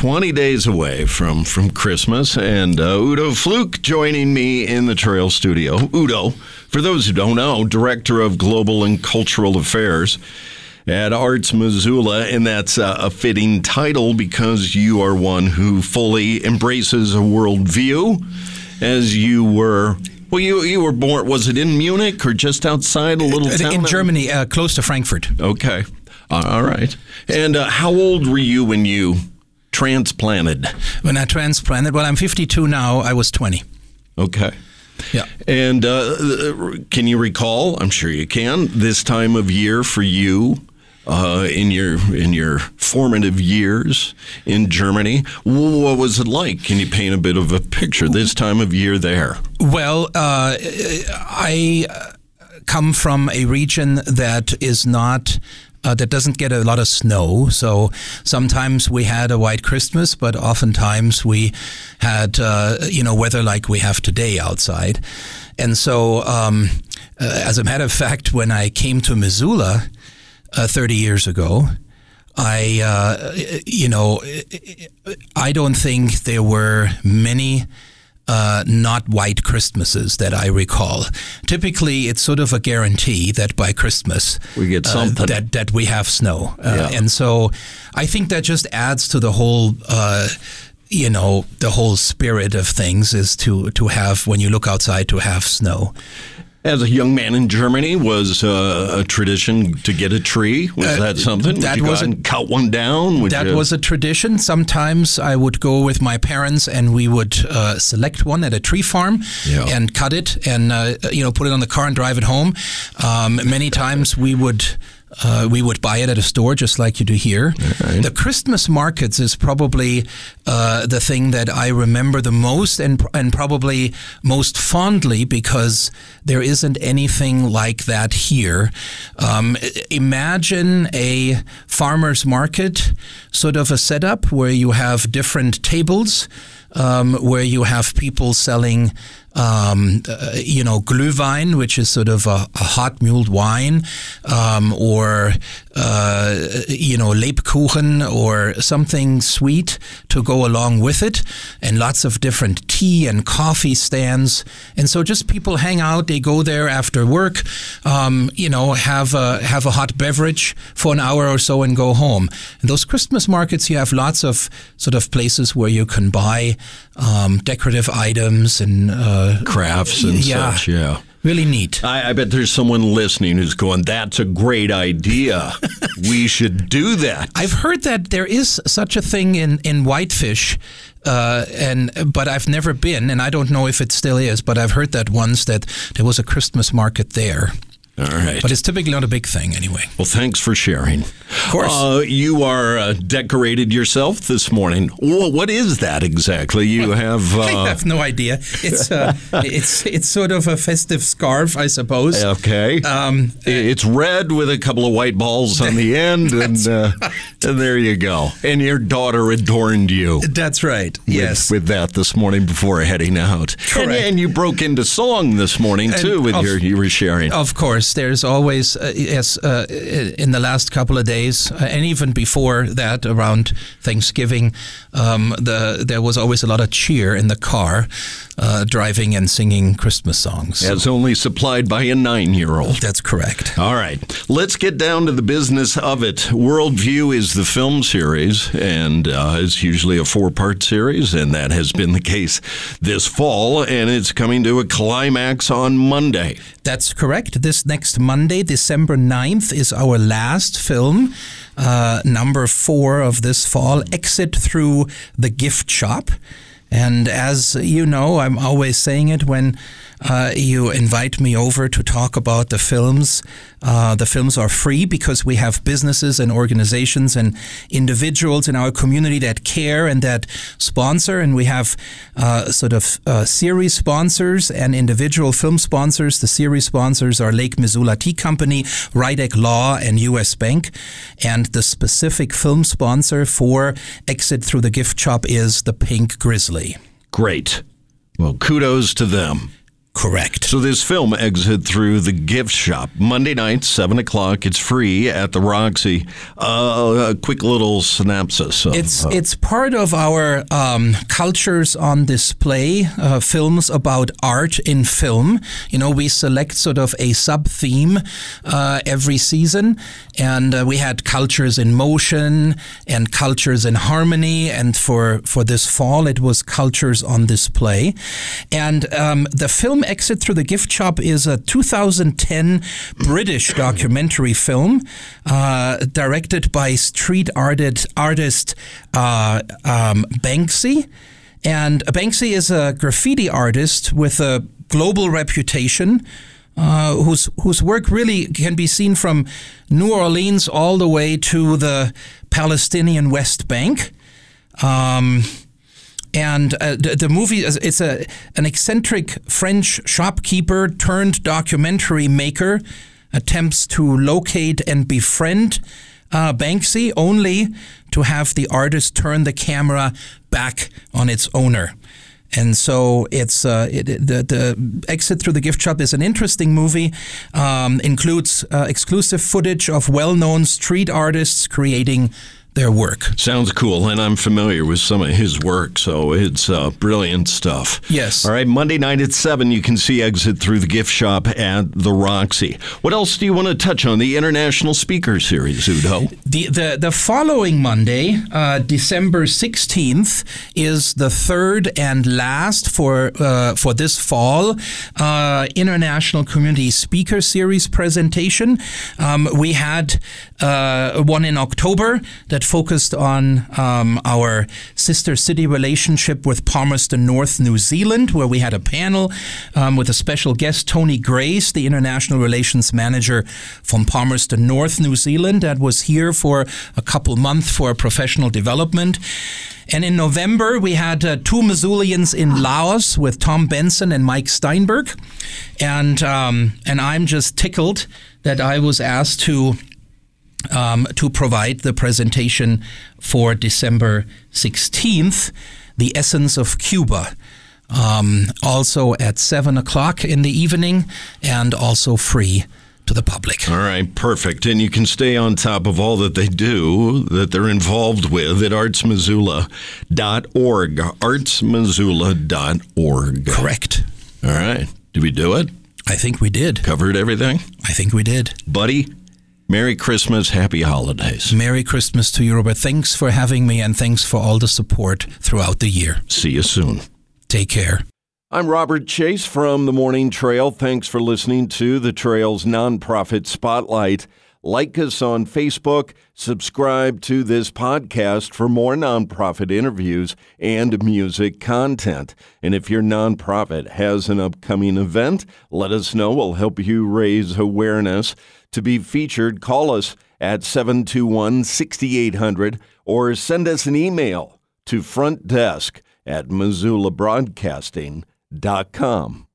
20 days away from, from Christmas, and uh, Udo Fleck joining me in the Trail Studio. Udo, for those who don't know, Director of Global and Cultural Affairs at Arts Missoula, and that's uh, a fitting title because you are one who fully embraces a worldview, as you were. Well, you you were born. Was it in Munich or just outside a little town? in Germany, uh, close to Frankfurt. Okay, all right. And uh, how old were you when you transplanted? When I transplanted, well, I'm 52 now. I was 20. Okay. Yeah. And uh, can you recall? I'm sure you can. This time of year for you uh, in your in your formative years in Germany. What was it like? Can you paint a bit of a picture this time of year there? Well, uh, I come from a region that is not. Uh, that doesn't get a lot of snow. So sometimes we had a white Christmas, but oftentimes we had, uh, you know, weather like we have today outside. And so, um, uh, as a matter of fact, when I came to Missoula, uh, 30 years ago. I, uh, you know, I don't think there were many uh, not white Christmases that I recall. Typically, it's sort of a guarantee that by Christmas we get uh, something that that we have snow, uh, yeah. and so I think that just adds to the whole uh, you know the whole spirit of things is to to have when you look outside to have snow as a young man in Germany, was uh, a tradition to get a tree? Was uh, that something? That was a, cut one down. Would that you... was a tradition. Sometimes I would go with my parents and we would uh, select one at a tree farm yeah. and cut it and uh, you know put it on the car and drive it home. Um, many times we would uh, we would buy it at a store just like you do here. Right. The Christmas markets is probably uh, the thing that I remember the most and, and probably most fondly because there isn't anything like that here. Um, imagine a farmer's market, sort of a setup where you have different tables. Um, where you have people selling um, uh, you know, Glühwein, which is sort of a, a hot mulled wine, um, or uh, you know, Lebkuchen or something sweet to go along with it, and lots of different tea and coffee stands. And so just people hang out. They go there after work, um, you know, have a, have a hot beverage for an hour or so and go home. And those Christmas markets, you have lots of sort of places where you can buy um, decorative items and uh, crafts and yeah, such. Yeah really neat. I, I, bet there's someone listening who's going, "That's a great idea. we should do that." I've heard that there is such a thing in in Whitefish, uh, and but I've never been, and I don't know if it still is. But I've heard that once that there was a Christmas market there. All right. But it's typically not a big thing anyway. Well, thanks for sharing. Of course. Uh, you are uh, decorated yourself this morning. Well, what is that exactly? You have. Uh... I have no idea. It's uh, it's it's sort of a festive scarf, I suppose. Okay. Um, it's red with a couple of white balls on the end, and, uh, and there you go. And your daughter adorned you. That's right. With, yes. With that this morning before heading out. Correct. And, and you broke into song this morning too and with of, your you were sharing. Of course there's always, uh, yes, uh, in the last couple of days, uh, and even before that, around Thanksgiving, um, the there was always a lot of cheer in the car, uh, driving and singing Christmas songs. As only supplied by a nine-year-old. That's correct. All right, let's get down to the business of it. Worldview is the film series, and uh, it's usually a four-part series, and that has been the case this fall, and it's coming to a climax on Monday. That's correct. This next Monday, December 9th, is our last film uh, number four of this fall, Exit Through the Gift Shop. And as you know, I'm always saying it when uh, you invite me over to talk about the films. Uh, the films are free because we have businesses and organizations and individuals in our community that care and that sponsor. And we have uh, sort of uh, series sponsors and individual film sponsors. The series sponsors are Lake Missoula Tea Company, Rydek Law, and U.S. Bank. And the specific film sponsor for Exit Through the Gift Shop is the Pink Grizzly. Great. Well, kudos to them. Correct. So this film exit through the gift shop Monday night, seven o'clock. It's free at the Roxy. Uh, a quick little synopsis. Of, it's uh, it's part of our um, cultures on display. Uh, films about art in film. You know, we select sort of a sub theme uh, every season, and uh, we had cultures in motion and cultures in harmony. And for for this fall, it was cultures on display, and um, the film Exit Through the Gift Shop is a 2010 British documentary film uh, directed by street artist, artist uh, um, Banksy. And Banksy is a graffiti artist with a global reputation. Uh, whose whose work really can be seen from New Orleans all the way to the Palestinian West Bank. Um, and uh, the, the, movie is it's a an eccentric French shopkeeper turned documentary maker attempts to locate and befriend uh, Banksy, only to have the artist turn the camera back on its owner. And so it's uh, it, the the exit through the gift shop is an interesting movie. Um, includes uh, exclusive footage of well-known street artists creating their work. Sounds cool, and I'm familiar with some of his work, so it's uh, brilliant stuff. Yes. All right, Monday night at 7, you can see Exit Through the Gift Shop at the Roxy. What else do you want to touch on? The International Speaker Series, Udo? The, the, the following Monday, uh, December 16th, is the third and last for, uh, for this fall uh, International Community Speaker Series presentation. Um, we had uh, one in October that focused on um, our sister city relationship with Palmerston North, New Zealand, where we had a panel um, with a special guest, Tony Grace, the International Relations Manager from Palmerston North, New Zealand, that was here for a couple months for professional development. And in November, we had uh, two Missoulians in Laos with Tom Benson and Mike Steinberg. And, um, and I'm just tickled that I was asked to um, to provide the presentation for December 16th, The Essence of Cuba. Um, also at 7 o'clock in the evening and also free to the public. All right, perfect. And you can stay on top of all that they do, that they're involved with at artsmissoula.org. artsmissoula.org. Correct. All right. Did we do it? I think we did. Covered everything? I think we did. Buddy, Merry Christmas, Happy Holidays. Merry Christmas to you, Robert. Thanks for having me and thanks for all the support throughout the year. See you soon. Take care. I'm Robert Chase from The Morning Trail. Thanks for listening to the Trail's nonprofit spotlight. Like us on Facebook, subscribe to this podcast for more nonprofit interviews and music content. And if your nonprofit has an upcoming event, let us know. We'll help you raise awareness. To be featured, call us at 721 6800 or send us an email to frontdesk at missoulabroadcasting.com.